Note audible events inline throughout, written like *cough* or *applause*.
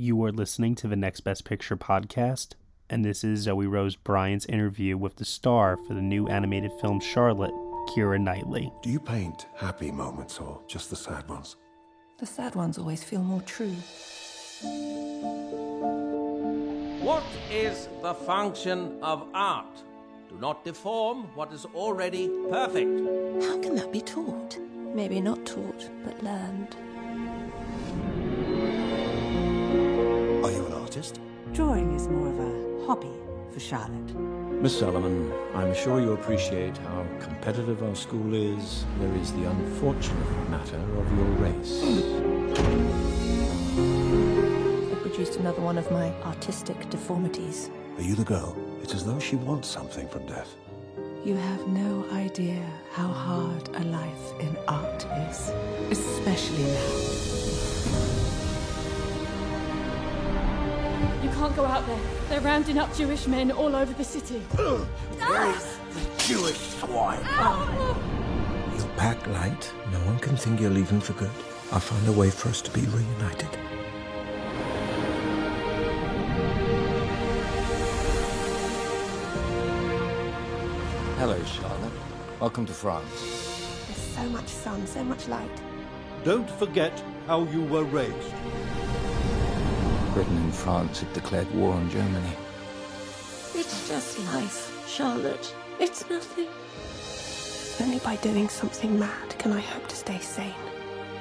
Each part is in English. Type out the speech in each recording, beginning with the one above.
You are listening to the Next Best Picture podcast, and this is Zoe Rose Bryant's interview with the star for the new animated film Charlotte, Keira Knightley. Do you paint happy moments or just the sad ones? The sad ones always feel more true. What is the function of art? Do not deform what is already perfect. How can that be taught? Maybe not taught, but learned. Drawing is more of a hobby for Charlotte. Miss Salomon, I'm sure you appreciate how competitive our school is. There is the unfortunate matter of your race. I produced another one of my artistic deformities. Are you the girl? It's as though she wants something from death. You have no idea how hard a life in art is, especially now. Can't go out there. They're rounding up Jewish men all over the city. *clears throat* Where is the Jewish swine. You'll pack light. No one can think you're leaving for good. I'll find a way for us to be reunited. Hello, Charlotte. Welcome to France. There's so much sun, so much light. Don't forget how you were raised. Britain and France had declared war on Germany. It's just life, Charlotte. It's nothing. Only by doing something mad can I hope to stay sane.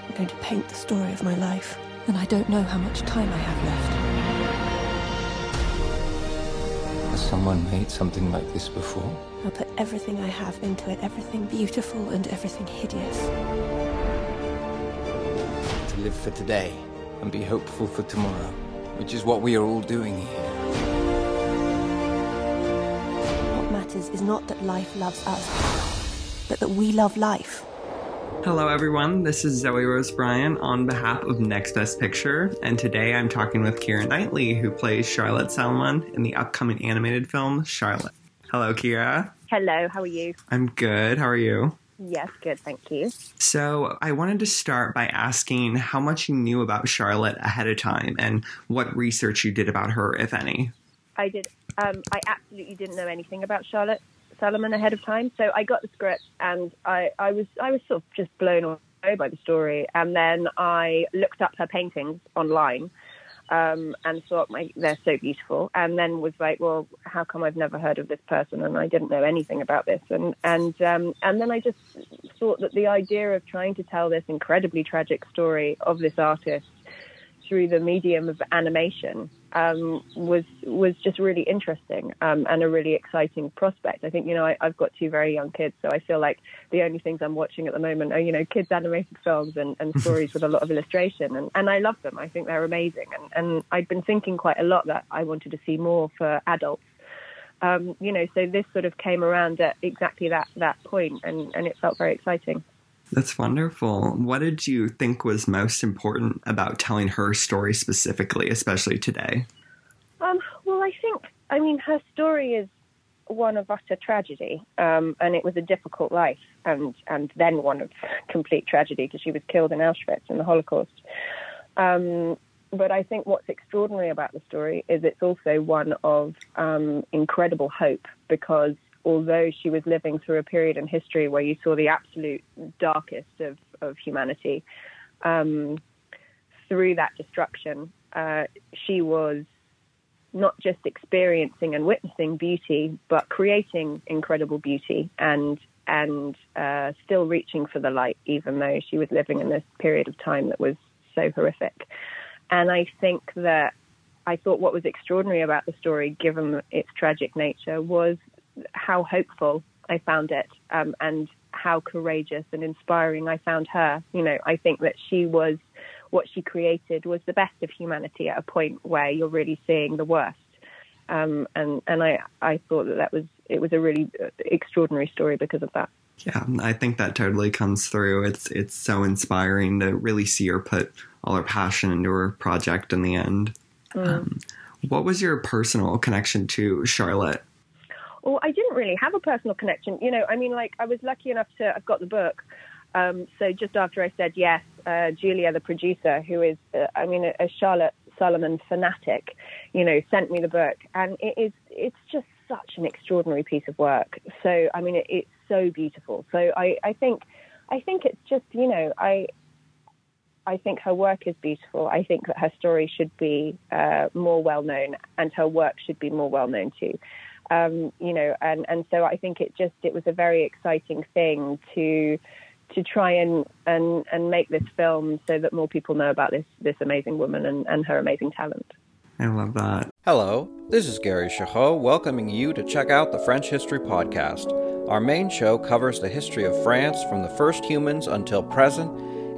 I'm going to paint the story of my life, and I don't know how much time I have left. Has someone made something like this before? I'll put everything I have into it, everything beautiful and everything hideous. To live for today and be hopeful for tomorrow, which is what we are all doing here. What matters is not that life loves us, but that we love life. Hello, everyone. This is Zoe Rose Bryant on behalf of Next Best Picture, and today I'm talking with Keira Knightley, who plays Charlotte Salomon in the upcoming animated film Charlotte. Hello, Keira. Hello, how are you? I'm good. How are you? Yes, good, thank you. So, I wanted to start by asking how much you knew about Charlotte ahead of time and what research you did about her, if any. I did. Um, I absolutely didn't know anything about Charlotte Salomon ahead of time, so I got the script and I, I was I was sort of just blown away by the story, and then I looked up her paintings online. Um, and thought my, they're so beautiful, and then was like, well, how come I've never heard of this person and I didn't know anything about this, and and um, and then I just thought that the idea of trying to tell this incredibly tragic story of this artist through the medium of animation um, was was just really interesting um, and a really exciting prospect. I think you know I, I've got two very young kids, so I feel like the only things I'm watching at the moment are you know kids animated films and, and stories with a lot of illustration, and, and I love them. I think they're amazing, and, and I'd been thinking quite a lot that I wanted to see more for adults. Um, you know, so this sort of came around at exactly that that point, and, and it felt very exciting. That's wonderful. What did you think was most important about telling her story specifically, especially today? Um, well, I think, I mean, her story is one of utter tragedy, um, and it was a difficult life, and and then one of *laughs* complete tragedy because she was killed in Auschwitz in the Holocaust. Um, but I think what's extraordinary about the story is it's also one of um, incredible hope because although she was living through a period in history where you saw the absolute darkest of, of humanity, um, through that destruction, uh, she was not just experiencing and witnessing beauty, but creating incredible beauty and and uh, still reaching for the light, even though she was living in this period of time that was so horrific. And I think that I thought what was extraordinary about the story, given its tragic nature, was how hopeful I found it um, and how courageous and inspiring I found her. You know, I think that she was what she created was the best of humanity at a point where you're really seeing the worst. Um, and and I I thought that that was it was a really extraordinary story because of that. Yeah, I think that totally comes through. It's it's so inspiring to really see her put all her passion into her project in the end. Mm. Um, what was your personal connection to Charlotte? Well, I didn't really have a personal connection. You know, I mean, like I was lucky enough to I've got the book. Um, so just after I said yes, uh, Julia, the producer, who is, uh, I mean, a Charlotte Salomon fanatic, you know, sent me the book, and it is it's just such an extraordinary piece of work. So I mean, it, it's so beautiful. So I, I think I think it's just you know I I think her work is beautiful. I think that her story should be uh, more well known, and her work should be more well known too. Um, you know, and and so I think it just it was a very exciting thing to to try and and and make this film so that more people know about this this amazing woman and, and her amazing talent. I love that. Hello, this is Gary Chahot welcoming you to check out the French History Podcast. Our main show covers the history of France from the first humans until present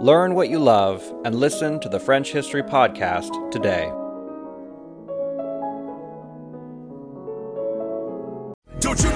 Learn what you love and listen to the French History Podcast today. Don't you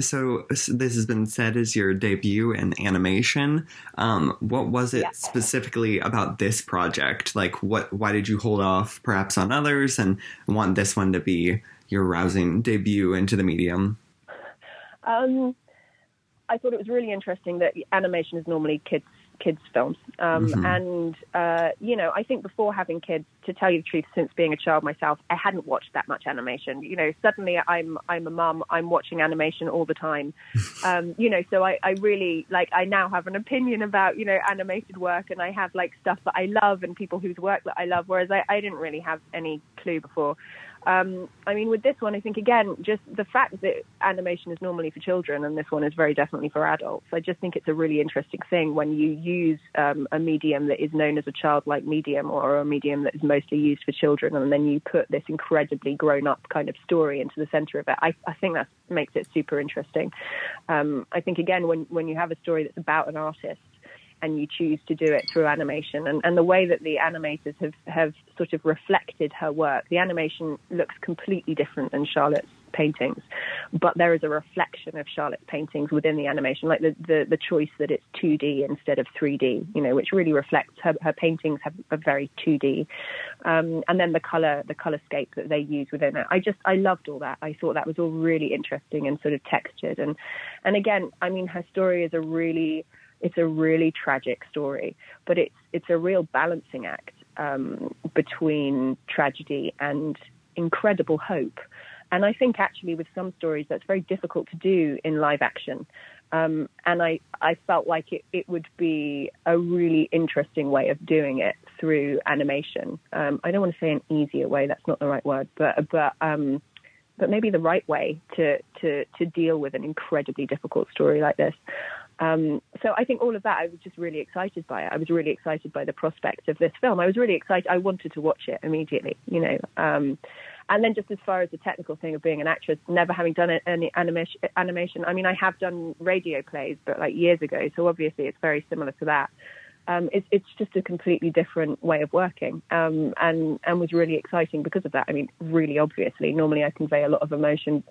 So, this has been said as your debut in animation. Um, what was it Yeah. specifically about this project? Like, what? Why did you hold off, perhaps, on others, and want this one to be your rousing debut into the medium? Um, I thought it was really interesting that animation is normally kids kids films, um, Mhm. and uh, you know, I think before having kids, to tell you the truth, since being a child myself, I hadn't watched that much animation. You know, suddenly I'm I'm a mum, I'm watching animation all the time. *laughs* Um, you know, so I, I really like I now have an opinion about you know animated work, and I have like stuff that I love and people whose work that I love, whereas I, I didn't really have any clue before. Um, I mean, with this one, I think again, just the fact that animation is normally for children and this one is very definitely for adults. I just think it's a really interesting thing when you use um, a medium that is known as a childlike medium or a medium that is mostly used for children, and then you put this incredibly grown-up kind of story into the center of it. I, I think that makes it super interesting. Um, I think again, when when you have a story that's about an artist and you choose to do it through animation and, and the way that the animators have, have sort of reflected her work. The animation looks completely different than Charlotte's paintings, but there is a reflection of Charlotte's paintings within the animation, like the, the, the choice that it's 2D instead of 3D, you know, which really reflects her, her paintings have a very 2D. Um, and then the color, the color scape that they use within it. I just, I loved all that. I thought that was all really interesting and sort of textured. And, and again, I mean, her story is a really, it's a really tragic story, but it's it's a real balancing act um, between tragedy and incredible hope. And I think actually with some stories that's very difficult to do in live action. Um, and I, I felt like it, it would be a really interesting way of doing it through animation. Um, I don't want to say an easier way, that's not the right word, but but um, but maybe the right way to, to, to deal with an incredibly difficult story like this. Um, so I think all of that, I was just really excited by it. I was really excited by the prospect of this film. I was really excited. I wanted to watch it immediately, you know. Um, and then just as far as the technical thing of being an actress, never having done any animation, animation. I mean, I have done radio plays, but like years ago. So obviously it's very similar to that. Um, it's, it's just a completely different way of working, um, and and was really exciting because of that. I mean, really obviously, normally I convey a lot of emotion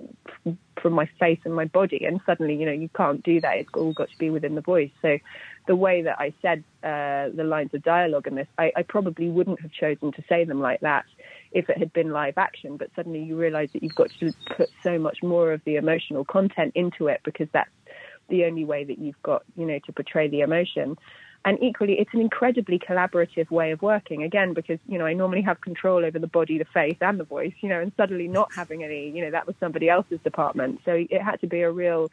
from my face and my body, and suddenly, you know, you can't do that. It's all got to be within the voice. So, the way that I said uh, the lines of dialogue in this, I, I probably wouldn't have chosen to say them like that if it had been live action. But suddenly, you realise that you've got to put so much more of the emotional content into it because that's the only way that you've got, you know, to portray the emotion. And equally, it's an incredibly collaborative way of working. Again, because you know I normally have control over the body, the face, and the voice. You know, and suddenly not having any, you know, that was somebody else's department. So it had to be a real.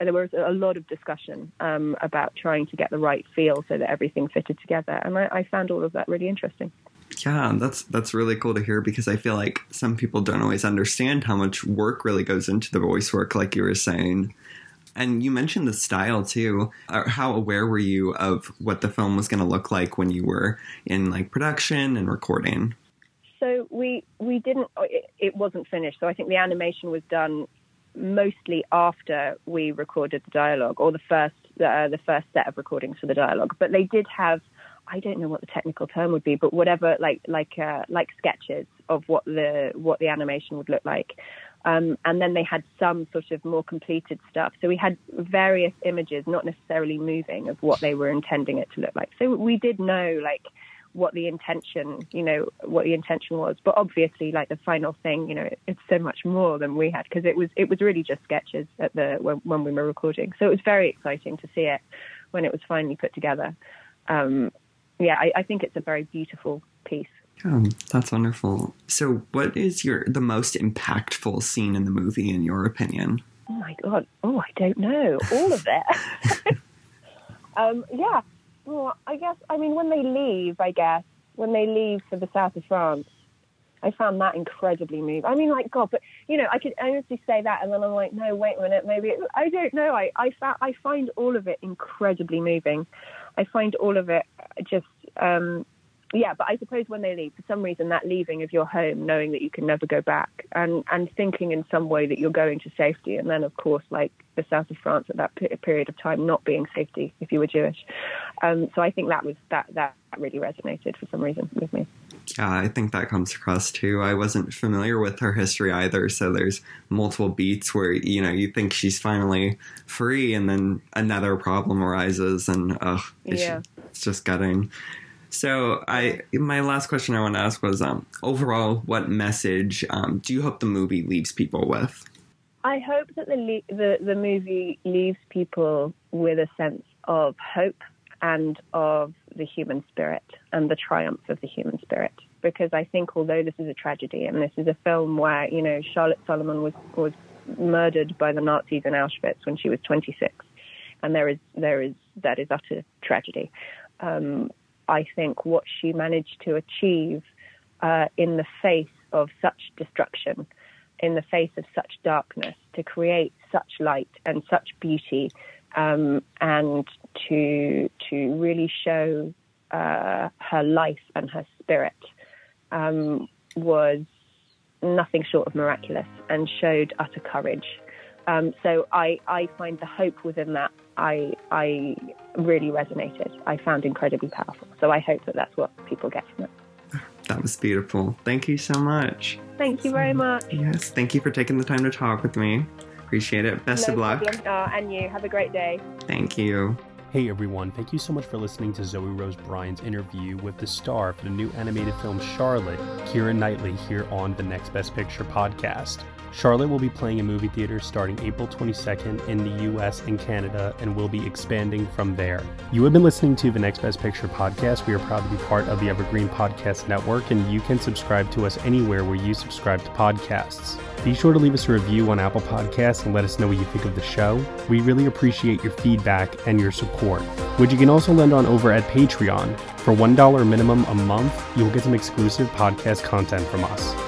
There was a lot of discussion um, about trying to get the right feel so that everything fitted together, and I, I found all of that really interesting. Yeah, that's that's really cool to hear because I feel like some people don't always understand how much work really goes into the voice work, like you were saying. And you mentioned the style too. Uh, How aware were you of what the film was going to look like when you were in like production and recording? So we we didn't. It, it wasn't finished. So I think the animation was done mostly after we recorded the dialogue, or the first uh, the first set of recordings for the dialogue. But they did have. I don't know what the technical term would be, but whatever, like like uh, like sketches of what the what the animation would look like. Um, and then they had some sort of more completed stuff. So we had various images, not necessarily moving, of what they were intending it to look like. So we did know like what the intention, you know, what the intention was. But obviously, like the final thing, you know, it's so much more than we had because it was it was really just sketches at the when, when we were recording. So it was very exciting to see it when it was finally put together. Um, yeah, I, I think it's a very beautiful piece. Oh, that's wonderful. So, what is your the most impactful scene in the movie, in your opinion? Oh my god! Oh, I don't know. All of it. *laughs* um, yeah. Well, I guess. I mean, when they leave, I guess when they leave for the south of France, I found that incredibly moving. I mean, like God, but you know, I could honestly say that, and then I'm like, no, wait a minute, maybe it, I don't know. I I, I find all of it incredibly moving. I find all of it just. Um, yeah, but I suppose when they leave, for some reason, that leaving of your home, knowing that you can never go back, and and thinking in some way that you're going to safety, and then of course, like the south of France at that period of time not being safety if you were Jewish. Um, so I think that was that that really resonated for some reason with me. Yeah, I think that comes across too. I wasn't familiar with her history either, so there's multiple beats where you know you think she's finally free, and then another problem arises, and ugh, it's, Yeah. it's just gutting. So, I my last question I want to ask was, um, overall, what message um, do you hope the movie leaves people with? I hope that the, le- the the movie leaves people with a sense of hope and of the human spirit and the triumph of the human spirit. Because I think, although this is a tragedy and this is a film where you know Charlotte Salomon was was murdered by the Nazis in Auschwitz when she was 26, and there is there is that is utter tragedy. Um, I think what she managed to achieve uh, in the face of such destruction, in the face of such darkness, to create such light and such beauty, um, and to to really show uh, her life and her spirit um, was nothing short of miraculous and showed utter courage. Um, so I, I find the hope within that I, I really resonated. I found incredibly powerful. So I hope that that's what people get from it. That was beautiful. Thank you so much. Thank you very much. Yes, thank you for taking the time to talk with me. Appreciate it. Best no of luck. Problem. Uh, and you have a great day. Thank you. Hey everyone, thank you so much for listening to Zoe Rose Bryant's interview with the star for the new animated film Charlotte, Keira Knightley, here on the Next Best Picture podcast. Charlotte will be playing in movie theaters starting April 22nd in the US and Canada and will be expanding from there. You have been listening to the Next Best Picture podcast. We are proud to be part of the Evergreen Podcast Network, and you can subscribe to us anywhere where you subscribe to podcasts. Be sure to leave us a review on Apple Podcasts and let us know what you think of the show. We really appreciate your feedback and your support, which you can also lend on over at Patreon. For $1 minimum a month, you'll get some exclusive podcast content from us.